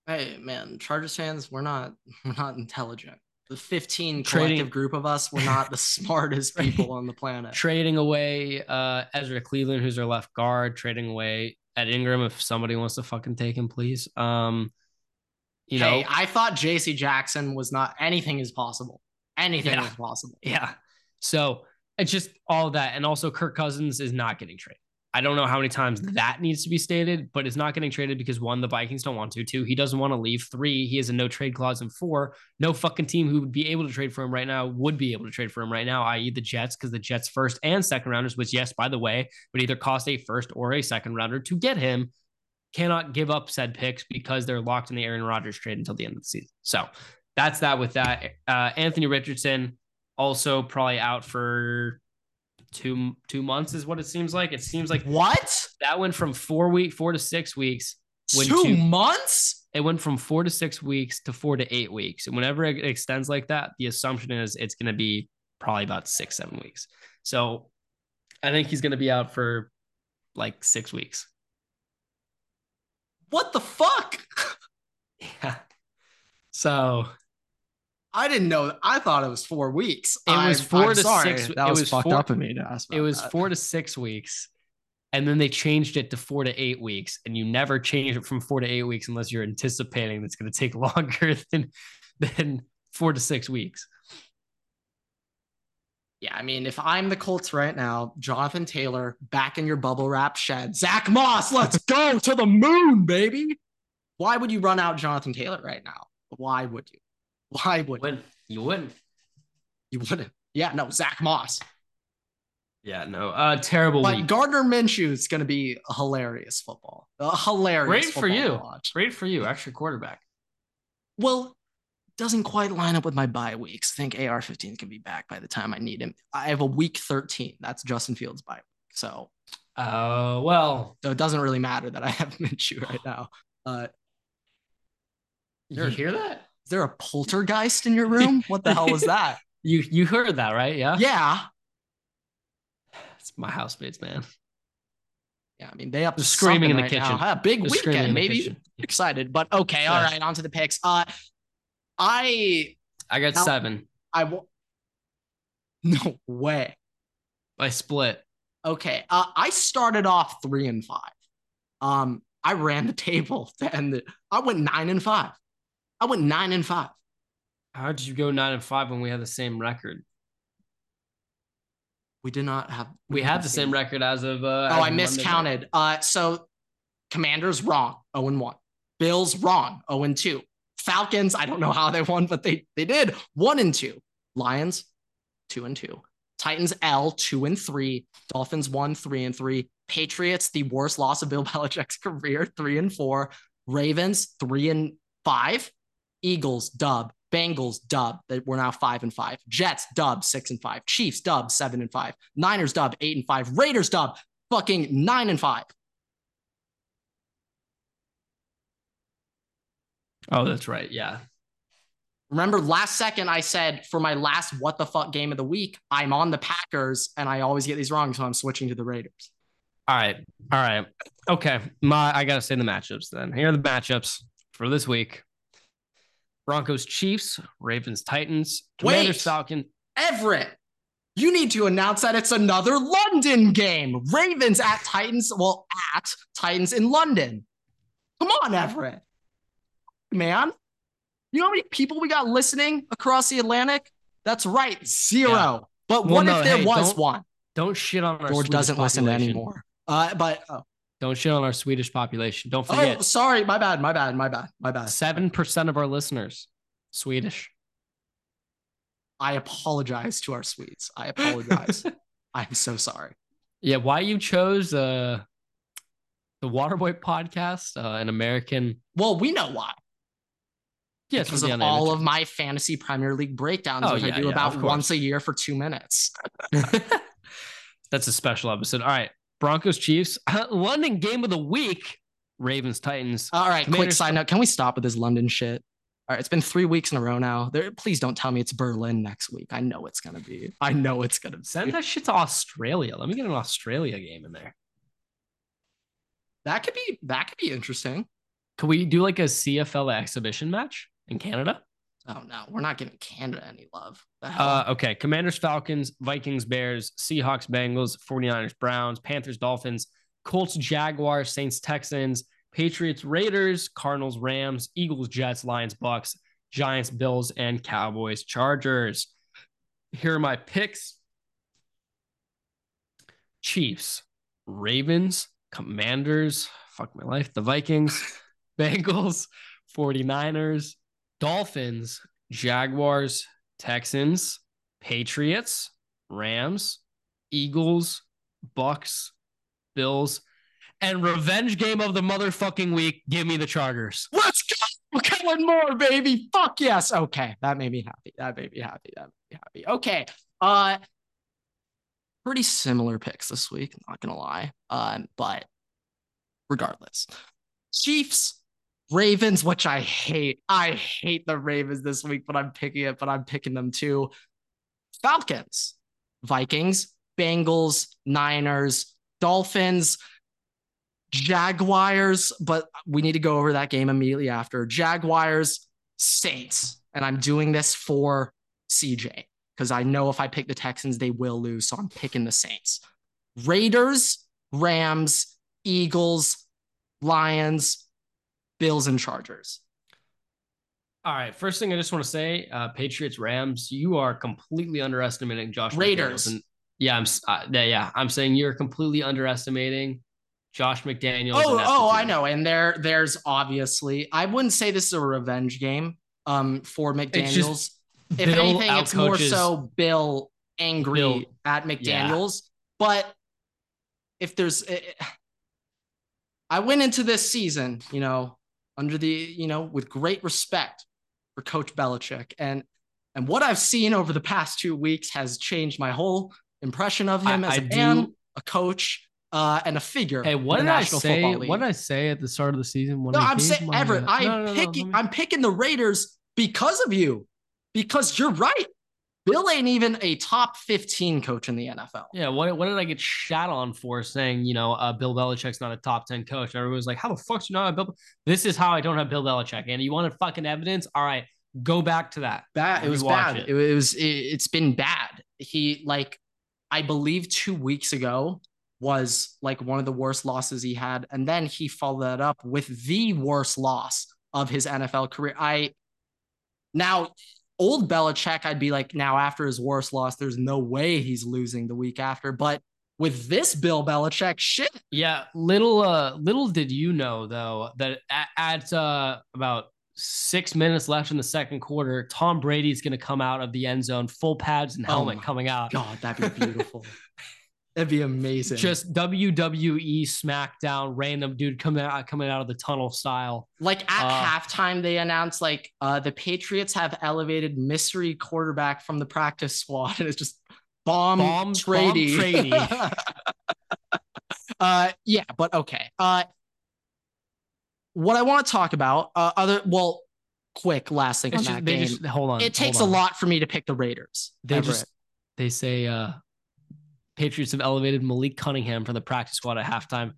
Hey man, Chargers fans, we're not we're not intelligent the 15 trading, collective group of us we're not the smartest people on the planet. Trading away uh, Ezra Cleveland, who's our left guard, trading away Ed Ingram if somebody wants to fucking take him, please. Um, you hey, know, I thought JC Jackson was not anything is possible. Anything yeah. is possible. Yeah. So it's just all that. And also Kirk Cousins is not getting traded. I don't know how many times that needs to be stated, but it's not getting traded because one, the Vikings don't want to. Two, he doesn't want to leave. Three, he has a no trade clause. And four, no fucking team who would be able to trade for him right now would be able to trade for him right now, i.e., the Jets, because the Jets' first and second rounders, which, yes, by the way, would either cost a first or a second rounder to get him, cannot give up said picks because they're locked in the Aaron Rodgers trade until the end of the season. So that's that with that. Uh, Anthony Richardson also probably out for two two months is what it seems like. It seems like what that went from four week four to six weeks. Two to, months. It went from four to six weeks to four to eight weeks, and whenever it extends like that, the assumption is it's going to be probably about six seven weeks. So I think he's going to be out for like six weeks. What the fuck? yeah. So I didn't know. I thought it was four weeks. It was 4 I'm to sorry. six. That was, was fucked four, up of me to ask. it was that. four to six weeks, and then they changed it to four to eight weeks. And you never change it from four to eight weeks unless you're anticipating that's going to take longer than than four to six weeks. Yeah, I mean, if I'm the Colts right now, Jonathan Taylor back in your bubble wrap shed, Zach Moss, let's go to the moon, baby. Why would you run out Jonathan Taylor right now? Why would you? Why would you? You wouldn't. You wouldn't. Yeah, no, Zach Moss. Yeah, no, uh, terrible. But week. Gardner Minshew is going to be a hilarious football. A hilarious. Great for you. Great for you. Extra quarterback. Well, doesn't quite line up with my bye weeks. I think AR 15 can be back by the time I need him. I have a week 13. That's Justin Fields' bye week. So, uh, well, so it doesn't really matter that I have Minshew right now. Uh, you hear that? Is there a poltergeist in your room? What the hell was that? You you heard that, right? Yeah. Yeah. It's my housemates, man. Yeah, I mean they up to screaming in the right kitchen. Now. big They're weekend, maybe excited, but okay, yeah. all right. On to the picks. Uh, I I got now, seven. I will. No way. I split. Okay. Uh, I started off three and five. Um, I ran the table to end it. I went nine and five. I went nine and five. How did you go nine and five when we had the same record? We did not have. We, we had the same, record as of. Uh, oh, I miscounted. Uh, so Commanders wrong, zero oh and one. Bills wrong, zero oh and two. Falcons, I don't know how they won, but they they did one and two. Lions, two and two. Titans L two and three. Dolphins one three and three. Patriots, the worst loss of Bill Belichick's career, three and four. Ravens three and five. Eagles dub, Bengals dub. That we're now five and five. Jets dub six and five. Chiefs dub seven and five. Niners dub eight and five. Raiders dub fucking nine and five. Oh, that's right. Yeah. Remember last second I said for my last what the fuck game of the week, I'm on the Packers and I always get these wrong, so I'm switching to the Raiders. All right. All right. Okay. My I gotta say the matchups then. Here are the matchups for this week. Broncos, Chiefs, Ravens, Titans, Commanders, Falcon. Everett, you need to announce that it's another London game. Ravens at Titans. Well, at Titans in London. Come on, Everett. Man. You know how many people we got listening across the Atlantic? That's right, zero. Yeah. But well, what no, if there hey, was one? Don't shit on our George Swedish doesn't population. listen anymore. Uh, but oh. don't shit on our Swedish population. Don't forget. Oh, sorry, my bad, my bad, my bad, my bad. Seven percent of our listeners Swedish. I apologize to our Swedes. I apologize. I'm so sorry. Yeah, why you chose uh the Waterboy podcast, uh, an American. Well, we know why. Yes, because of all of my fantasy Premier League breakdowns, oh, which yeah, I do yeah, about once a year for two minutes. That's a special episode. All right, Broncos Chiefs, London game of the week. Ravens Titans. All right, Commanders, quick side note: Can we stop with this London shit? All right, it's been three weeks in a row now. There, please don't tell me it's Berlin next week. I know it's gonna be. I know it's gonna be. Send that shit to Australia. Let me get an Australia game in there. That could be. That could be interesting. Could we do like a CFL exhibition match? In Canada? Oh no, we're not giving Canada any love. Uh, okay. Commanders, Falcons, Vikings, Bears, Seahawks, Bengals, 49ers, Browns, Panthers, Dolphins, Colts, Jaguars, Saints, Texans, Patriots, Raiders, Cardinals, Rams, Eagles, Jets, Lions, Bucks, Giants, Bills, and Cowboys, Chargers. Here are my picks Chiefs, Ravens, Commanders, fuck my life, the Vikings, Bengals, 49ers, Dolphins, Jaguars, Texans, Patriots, Rams, Eagles, Bucks, Bills, and revenge game of the motherfucking week. Give me the Chargers. Let's go. Kellen Moore, baby. Fuck yes. Okay. That made me happy. That made me happy. That made me happy. Okay. Uh pretty similar picks this week, not gonna lie. Um, but regardless. Chiefs Ravens, which I hate. I hate the Ravens this week, but I'm picking it, but I'm picking them too. Falcons, Vikings, Bengals, Niners, Dolphins, Jaguars, but we need to go over that game immediately after. Jaguars, Saints. And I'm doing this for CJ because I know if I pick the Texans, they will lose. So I'm picking the Saints. Raiders, Rams, Eagles, Lions, Bills and Chargers. All right. First thing I just want to say, uh, Patriots Rams, you are completely underestimating Josh Raiders. And yeah, I'm uh, yeah, I'm saying you're completely underestimating Josh McDaniels. Oh, oh, I know. And there, there's obviously, I wouldn't say this is a revenge game um, for McDaniels. If Bill anything, it's more so Bill angry Bill, at McDaniels. Yeah. But if there's, eh, eh, I went into this season, you know, under the, you know, with great respect for Coach Belichick. And and what I've seen over the past two weeks has changed my whole impression of him I, as a man, a coach, uh, and a figure. Hey, what did I say? What did I say at the start of the season? When no, I'm saying Everett. I'm no, no, picking. I'm picking the Raiders because of you, because you're right. Bill ain't even a top 15 coach in the NFL. Yeah, what, what did I get shot on for saying, you know, uh, Bill Belichick's not a top 10 coach? Everyone was like, how the fuck's you not Bill? This is how I don't have Bill Belichick. And you wanted fucking evidence? All right, go back to that. Bad. It was bad. It. it was, it, it's been bad. He, like, I believe two weeks ago was like one of the worst losses he had. And then he followed that up with the worst loss of his NFL career. I, now old Belichick, I'd be like, now after his worst loss, there's no way he's losing the week after. But with this Bill Belichick shit. Yeah, little uh little did you know though that at, at uh about six minutes left in the second quarter, Tom Brady's gonna come out of the end zone, full pads and helmet oh coming out. God, that'd be beautiful. That'd be amazing. Just WWE SmackDown, random dude coming out coming out of the tunnel style. Like at uh, halftime, they announced like uh, the Patriots have elevated mystery quarterback from the practice squad, and it's just bomb, bomb Trady. Bomb Trady. uh, yeah, but okay. Uh, what I want to talk about, uh, other well, quick last thing on just, that game. Just, hold on. It takes on. a lot for me to pick the Raiders. They Everett. just they say uh Patriots have elevated Malik Cunningham from the practice squad at halftime.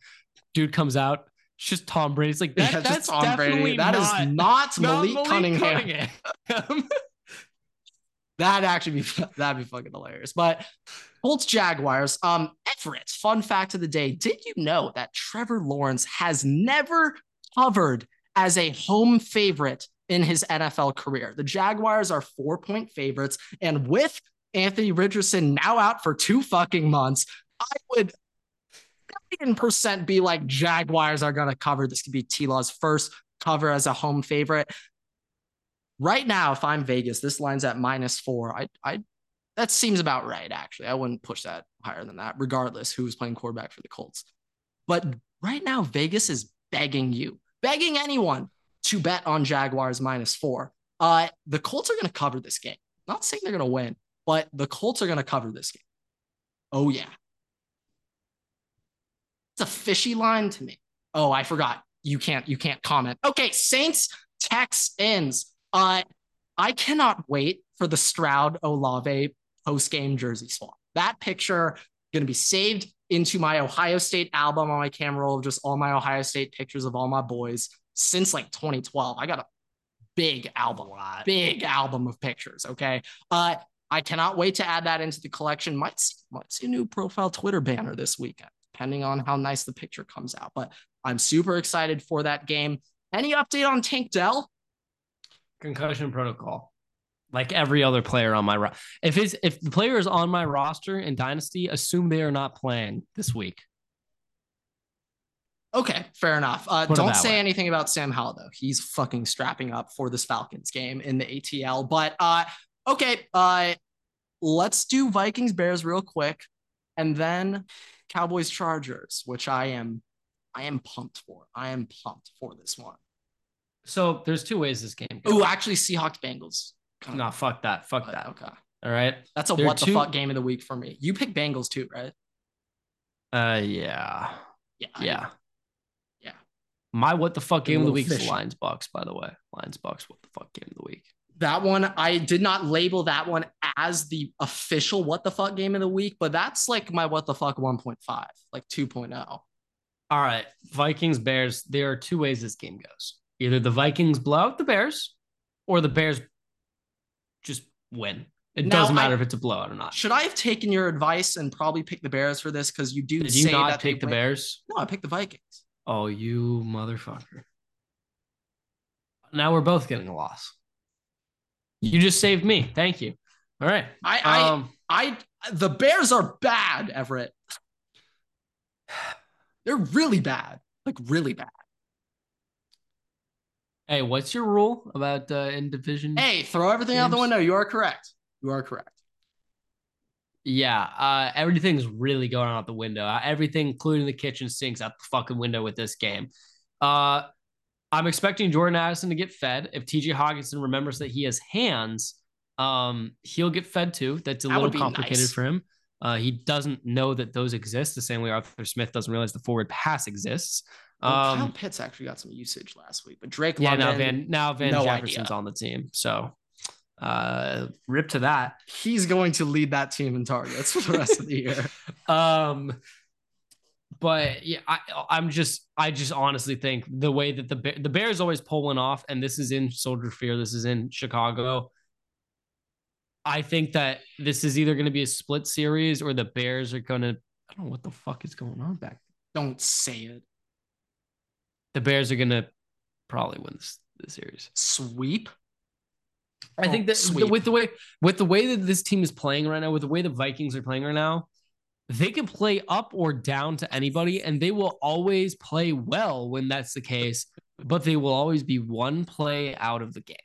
Dude comes out, it's just Tom Brady. It's like that, yeah, that's Tom definitely Brady. That not, is not, Malik, Malik Cunningham. Cunningham. that'd actually be that'd be fucking hilarious. But Colts Jaguars. Um, Everett. Fun fact of the day: Did you know that Trevor Lawrence has never covered as a home favorite in his NFL career. The Jaguars are four point favorites. And with Anthony Richardson now out for two fucking months, I would million percent be like Jaguars are going to cover. This could be T Law's first cover as a home favorite. Right now, if I'm Vegas, this line's at minus four. I, I, that seems about right. Actually, I wouldn't push that higher than that, regardless who's playing quarterback for the Colts. But right now, Vegas is begging you, begging anyone to bet on Jaguars minus four. Uh, the Colts are going to cover this game. Not saying they're going to win, but the Colts are going to cover this game. Oh yeah, it's a fishy line to me. Oh, I forgot. You can't. You can't comment. Okay, Saints Texans. Uh, I cannot wait for the Stroud Olave post game jersey swap. That picture going to be saved into my Ohio State album on my camera roll of just all my Ohio State pictures of all my boys since like 2012. I got a big album, big album of pictures. Okay. Uh, I cannot wait to add that into the collection. Might see, might see a new profile Twitter banner this weekend, depending on how nice the picture comes out. But I'm super excited for that game. Any update on Tank Dell? Concussion protocol. Like every other player on my ro- if it's if the player is on my roster in Dynasty, assume they are not playing this week. Okay, fair enough. Uh, don't say way. anything about Sam Howell though. He's fucking strapping up for this Falcons game in the ATL. But uh, okay, uh, let's do Vikings Bears real quick, and then Cowboys Chargers, which I am, I am pumped for. I am pumped for this one. So there's two ways this game. Goes. Ooh, actually, Seahawks Bengals. No, fuck that. Fuck but, that. Okay. All right. That's a there what the two... fuck game of the week for me. You pick Bengals too, right? Uh, yeah. Yeah. Yeah. My what the fuck game of the week fishy. is Lions Bucks, by the way. Lions Bucks, what the fuck game of the week. That one, I did not label that one as the official what the fuck game of the week, but that's like my what the fuck 1.5, like 2.0. All right. Vikings, Bears. There are two ways this game goes. Either the Vikings blow out the Bears or the Bears just win. It now, doesn't matter I, if it's a blowout or not. Should I have taken your advice and probably picked the Bears for this? Because you do Did you not pick the win. Bears? No, I picked the Vikings. Oh, you motherfucker. Now we're both getting a loss. You just saved me. Thank you. All right. I, I, um, I, the Bears are bad, Everett. They're really bad. Like, really bad. Hey, what's your rule about uh, in division? Hey, throw everything games? out the window. You are correct. You are correct. Yeah, uh, everything's really going out the window. Uh, everything, including the kitchen sinks, out the fucking window with this game. Uh, I'm expecting Jordan Addison to get fed. If TJ Hockenson remembers that he has hands, um, he'll get fed too. That's a that little complicated nice. for him. Uh, he doesn't know that those exist the same way Arthur Smith doesn't realize the forward pass exists. Well, um, Kyle Pitts actually got some usage last week, but Drake. Yeah, London, now Van now Van no Jefferson's idea. on the team, so uh, rip to that. He's going to lead that team in targets for the rest of the year. Um, but yeah, I, I'm just, I just honestly think the way that the the Bears always pulling off, and this is in Soldier Field, this is in Chicago. I think that this is either going to be a split series or the Bears are going to. I don't know what the fuck is going on back. There. Don't say it. The Bears are going to probably win this, this series. Sweep. I think oh, that oh, with the way with the way that this team is playing right now, with the way the Vikings are playing right now, they can play up or down to anybody, and they will always play well when that's the case. But they will always be one play out of the game.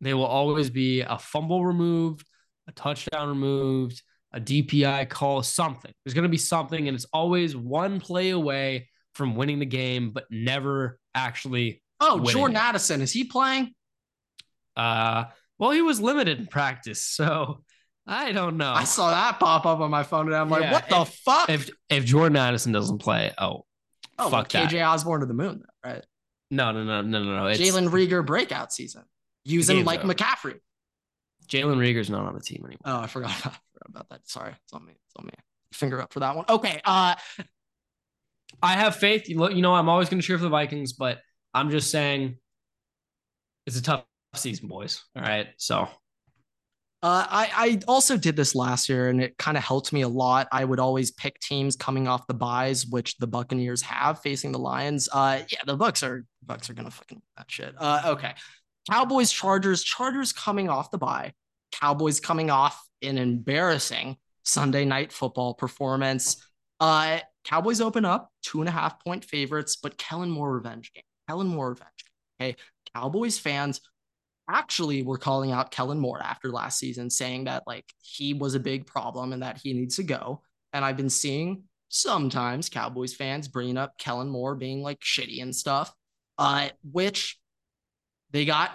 They will always be a fumble removed, a touchdown removed, a DPI call, something. There's going to be something, and it's always one play away from winning the game, but never actually. Oh, Jordan it. Addison, is he playing? Uh, well, he was limited in practice, so I don't know. I saw that pop up on my phone, and I'm like, yeah, what the if, fuck? If if Jordan Addison doesn't play, oh, oh, fuck well, KJ that. Osborn to the moon, right? No, no, no, no, no, no. Jalen Reagor breakout season. Use him like. McCaffrey. Jalen Reagor's not on the team anymore. Oh, I forgot about, I forgot about that. Sorry, it's on me. It's on me. Finger up for that one. Okay. Uh, I have faith. You know, I'm always going to cheer for the Vikings, but I'm just saying it's a tough season, boys. All right. So Uh, I, I also did this last year and it kind of helped me a lot. I would always pick teams coming off the buys, which the Buccaneers have facing the Lions. Uh, yeah, the Bucks are Bucks are gonna fucking that shit. Uh, okay. Cowboys, Chargers, Chargers coming off the bye. Cowboys coming off an embarrassing Sunday night football performance. Uh, Cowboys open up two and a half point favorites, but Kellen Moore revenge game. Kellen Moore revenge game. Okay. Cowboys fans actually were calling out Kellen Moore after last season, saying that like he was a big problem and that he needs to go. And I've been seeing sometimes Cowboys fans bringing up Kellen Moore being like shitty and stuff, uh, which they got,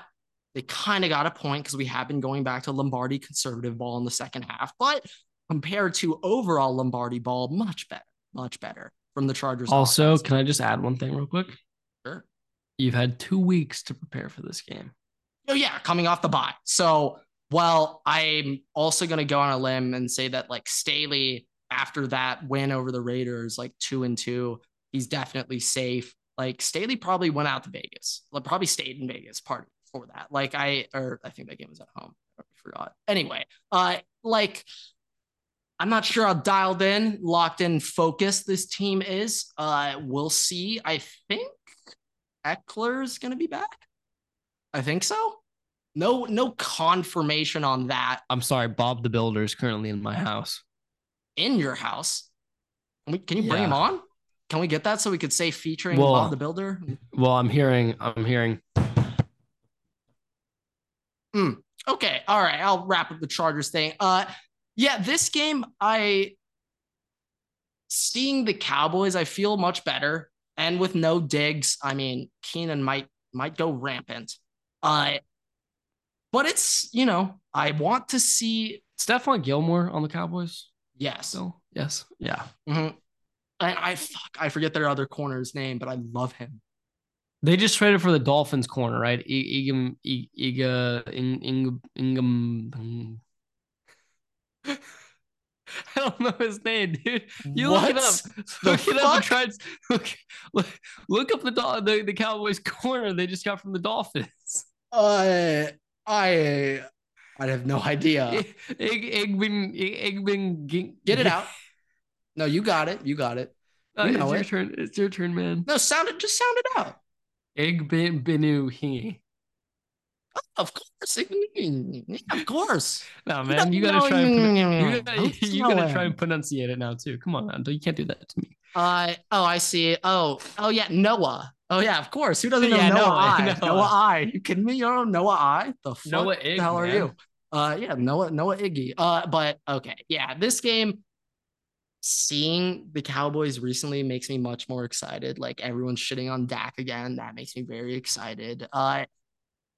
they kind of got a point because we have been going back to Lombardi conservative ball in the second half, but compared to overall Lombardi ball, much better, much better from the Chargers. Also, offense. can I just add one thing real quick? Sure. You've had two weeks to prepare for this game. Oh yeah, coming off the bye. So well, I'm also going to go on a limb and say that like Staley after that win over the Raiders, like two and two, he's definitely safe. Like Staley probably went out to Vegas, like, probably stayed in Vegas part for that. Like I, or I think that game was at home. I forgot. Anyway, uh, like I'm not sure how dialed in, locked in, focused this team is. Uh, we'll see. I think Ekeler's going to be back. I think so. No, no confirmation on that. I'm sorry, Bob the Builder is currently in my house. In your house? Can, we, can you bring yeah. him on? Can we get that so we could say featuring well, Bob the Builder? Well, I'm hearing, I'm hearing. Mm, okay, all right. I'll wrap up the Chargers thing. Uh, yeah, this game, I seeing the Cowboys, I feel much better. And with no Diggs, I mean, Keenan might might go rampant. Uh, but it's, you know, I want to see Stephon Gilmore on the Cowboys. Yes. Still? Yes. Yeah. Mm-hmm. And I fuck, I forget their other corner's name, but I love him. They just traded for the Dolphins corner, right? Igam, Iga, Ingam, Ingam. I don't know his name, dude. You what? look it up. The look fuck? it up try look, look, look up the, the the Cowboys corner they just got from the Dolphins. Uh I I have no idea. Igben, Igben, get it out. No, you got it. You got it. Uh, know it's your turn. It's your turn, man. No, sound it. Just sound it out. Igben Binu Hingi. Of course, of course. No, man, you gotta try. And, you gotta, you gotta try and pronunciate it now too. Come on, man. You can't do that to me. Uh oh, I see. Oh, oh yeah, Noah. Oh yeah, of course. Who doesn't know yeah, Noah, Noah I? Noah. Noah I. You kidding me? You don't know Noah I? The fuck Noah Ig, the hell are man. you? Uh yeah, Noah Noah Iggy. Uh but okay. Yeah, this game seeing the Cowboys recently makes me much more excited. Like everyone's shitting on Dak again. That makes me very excited. Uh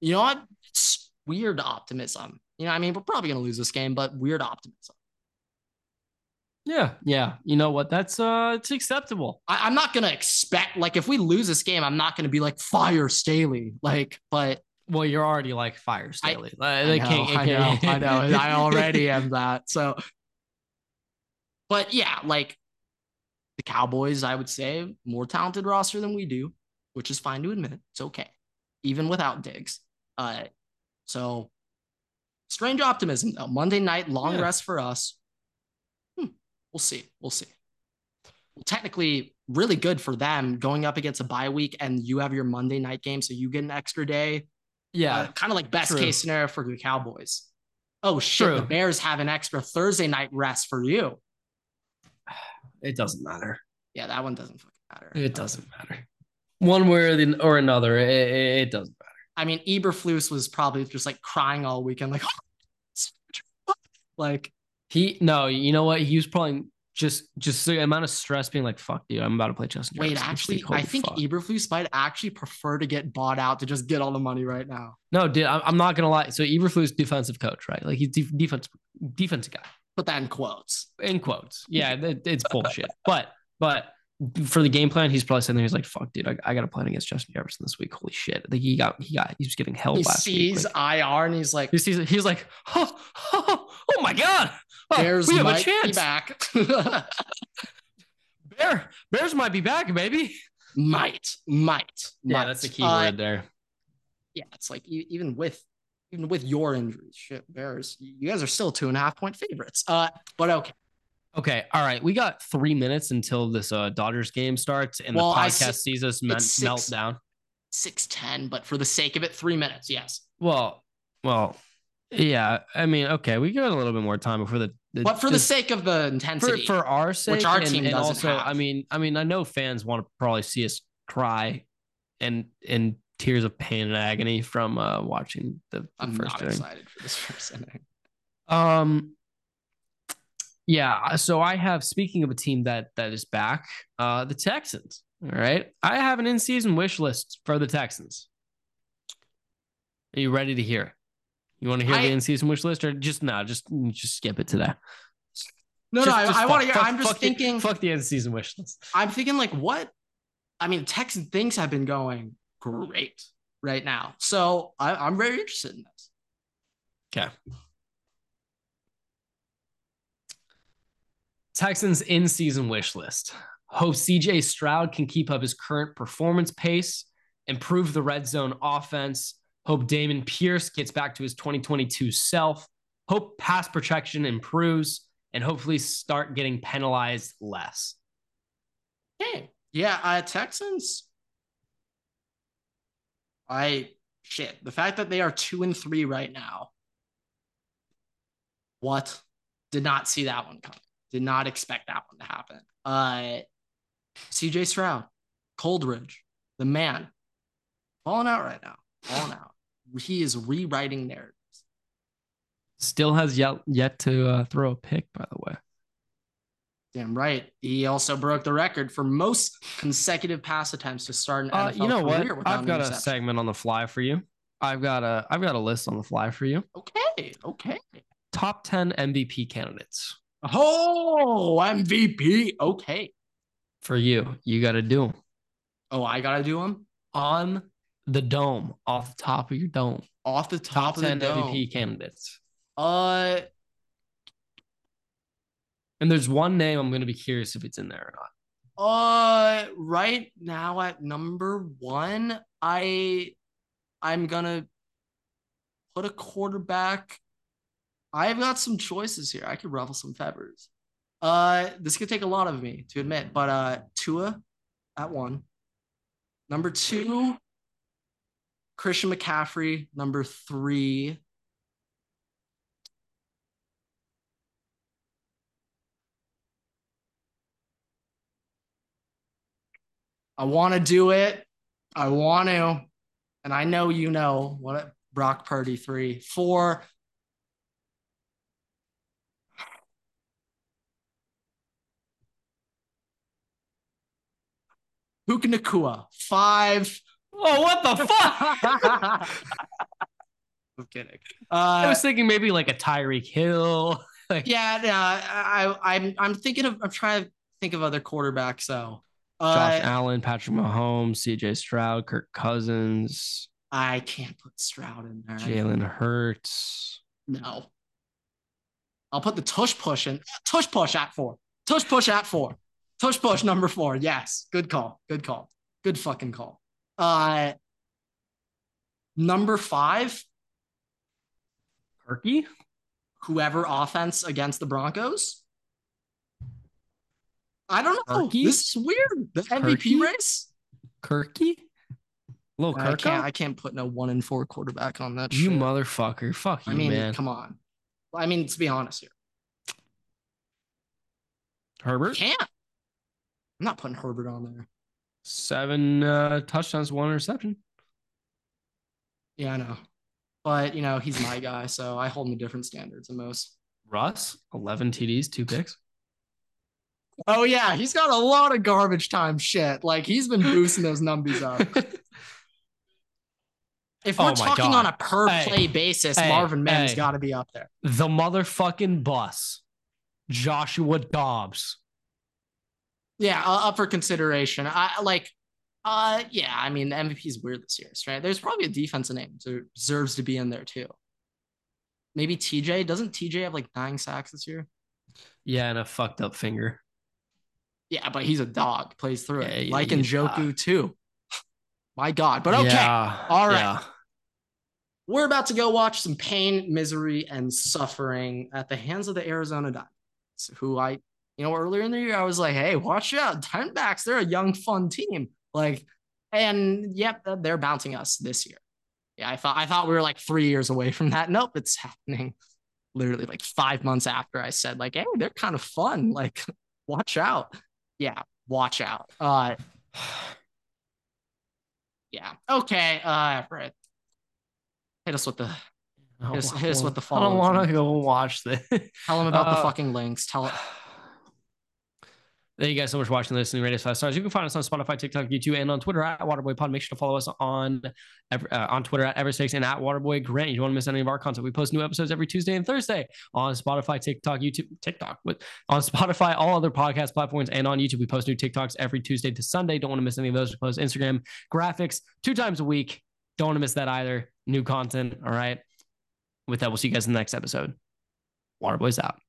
you know what? It's weird optimism. You know, I mean, we're probably gonna lose this game, but weird optimism. Yeah, yeah. You know what? That's uh it's acceptable. I, am not gonna expect like if we lose this game, I'm not gonna be like fire Staley. Like, but well, you're already like fire Staley. I, I, know, I know, I know. I already am that. So but yeah, like the Cowboys, I would say, more talented roster than we do, which is fine to admit. It's okay. Even without Diggs. Uh so strange optimism though. Monday night, long yeah. rest for us we'll see. We'll see. Technically, really good for them going up against a bye week, and you have your Monday night game, so you get an extra day. Yeah, uh, kind of like best True. case scenario for the Cowboys. Oh shit, True. the Bears have an extra Thursday night rest for you. It doesn't matter. Yeah, that one doesn't fucking matter. It doesn't matter. One way or, the, or another, it, it, doesn't matter. I mean, Eberflus was probably just like crying all weekend, like, like he no, you know what? He was probably just just the amount of stress being like, fuck dude, I'm about to play Justin. Wait, actually, I think fuck. Eberflus might actually prefer to get bought out to just get all the money right now. No, dude, I'm not gonna lie. So Eberflus defensive coach, right? Like he's de- defense defensive guy. Put that in quotes. In quotes, yeah, it, it's bullshit. but but for the game plan, he's probably sitting there. He's like, "Fuck, dude, I, I got a plan against Justin Jefferson this week. Holy shit!" Like he got, he got, he was getting held he last sees week. Like, IR and he's like, he sees, he's like, oh, oh, oh my god, oh, Bears we have a chance. back. Bear, Bears might be back, baby. Might, might. Yeah, might. that's the key uh, word there. Yeah, it's like even with even with your injuries. Shit, Bears, you guys are still two and a half point favorites. Uh, but okay. Okay, all right. We got three minutes until this uh, Dodgers game starts, and Well, the podcast s- sees us melt six- down. Six ten, but for the sake of it, three minutes. Yes. Well, well, yeah. I mean, okay, we got a little bit more time before the. the But for the the- sake of the for, intensity, for our sake, Which our and, team and doesn't also, I mean, I mean, I know fans want to probably see us cry, and and tears of pain and agony from uh, watching the, the I'm first not inning. excited for this first inning. Um, yeah. So I have. Speaking of a team that that is back, uh, the Texans. All right, I have an in-season wish list for the Texans. Are you ready to hear? You want to hear I- the in-season wish list, or just no? Just just skip it today. No, Just- no, I, just I fuck- want to hear. fuck- I'm just fuck the- thinking. fuck the in-season wish list. I'm thinking like what? I mean, Texan things have been going great right now, so I, I'm very interested in this. Okay. Texans in season wish list. Hope CJ Stroud can keep up his current performance pace, improve the red zone offense. Hope Dameon Pierce gets back to his 2022 self. Hope pass protection improves and hopefully start getting penalized less. Hey, yeah, uh, Texans. I shit. The fact that they are two and three right now. What? Did not see that one coming. Did not expect that one to happen. Uh, CJ Stroud, Coldridge, the man, falling out right now. Falling out. He is rewriting narratives. Still has yet yet to uh, throw a pick, by the way. Damn right. He also broke the record for most consecutive pass attempts to start an Uh, NFL you know what? I've got a segment on the fly for you. I've got a I've got a list on the fly for you. Okay, okay. Top 10 MVP candidates. Oh, MVP. Okay. for you. You got to do them Oh, I gotta do them on the dome, off the top of your dome. off the top, Top, of the dome. MVP candidates. Uh, And there's one name I'm going to be curious if it's in there or not. uh, right now at number one, I, I'm gonna put a quarterback. I've got some choices here. I could ruffle some feathers. Uh, this could take a lot of me to admit, but uh, Tua at one. Number two, Christian McCaffrey. Number three, I want to do it. I want to. And I know you know what Brock Purdy three. Four. Puka Nacua. Five. Oh, what the fuck? I'm kidding. I Uh, was thinking maybe like a Tyreek Hill. Like, yeah, no, I, I, I'm, I'm thinking of, I'm trying to think of other quarterbacks. So, Josh uh, Allen, Patrick Mahomes, CJ Stroud, Kirk Cousins, I can't put Stroud in there. Jalen Hurts. No. I'll put the tush push in. Tush push at four. Tush push at four. Tush push number four. Yes. Good call. Good call. Good fucking call. Uh number five, Kirky? whoever offense against the Broncos. I don't know. Turkey? This is weird. The MVP race. Kirky? Little I can't. I can't put no one in four quarterback on that. You shit. motherfucker. Fuck you, I mean, man. come on. I mean, let's be honest here. Herbert? Can't. I'm not putting Herbert on there. Seven uh, touchdowns, one interception. Yeah, I know. But you know, he's my guy, so I hold him to different standards than most. Russ, 11 TDs, two picks. Oh yeah, he's got a lot of garbage time shit. Like he's been boosting those numbers up. If Oh we're my talking God. on a per Hey. play basis, Hey. Marvin Mims Hey. got to be up there. the motherfucking bus, Joshua Dobbs. Yeah, uh, up for consideration. I like. Uh, yeah. I mean, the MVP is weird this year, right? There's probably a defensive name that deserves to be in there too. Maybe TJ. Doesn't TJ have like nine sacks this year? Yeah, and a fucked up finger. Yeah, but he's a dog. Plays through Yeah, it. yeah, Like Njoku dog. too. My God. But okay. Yeah, All right. we're about to go watch some pain, misery, and suffering at the hands of the Arizona Diamondbacks, who I, you know, earlier in the year I was like, hey, watch out, Diamondbacks, they're a young, fun team. Like, and yep, they're bouncing us this year. Yeah, I thought I thought we were like three years away from that. Nope, it's happening literally like five months after I said, like, hey, they're kind of fun. Like, watch out. Yeah, watch out. Uh yeah. Okay. Uh right. Hit us with the hit us, hit us with the I don't want to go watch this. Tell them about uh, the fucking links. Tell it. Thank you guys so much for watching, listening, rate us five stars. You can find us on Spotify, TikTok, YouTube, and on Twitter at WaterboyPod. Make sure to follow us on uh, on Twitter at Eversix and at Waterboy Grant. You don't want to miss any of our content. We post new episodes every Tuesday and Thursday on Spotify, TikTok, YouTube, TikTok, on Spotify, all other podcast platforms, and on YouTube. We post new TikToks every Tuesday to Sunday. Don't want to miss any of those. We post Instagram graphics two times a week. Don't want to miss that either. New content. All right. With that, we'll see you guys in the next episode. Waterboys out.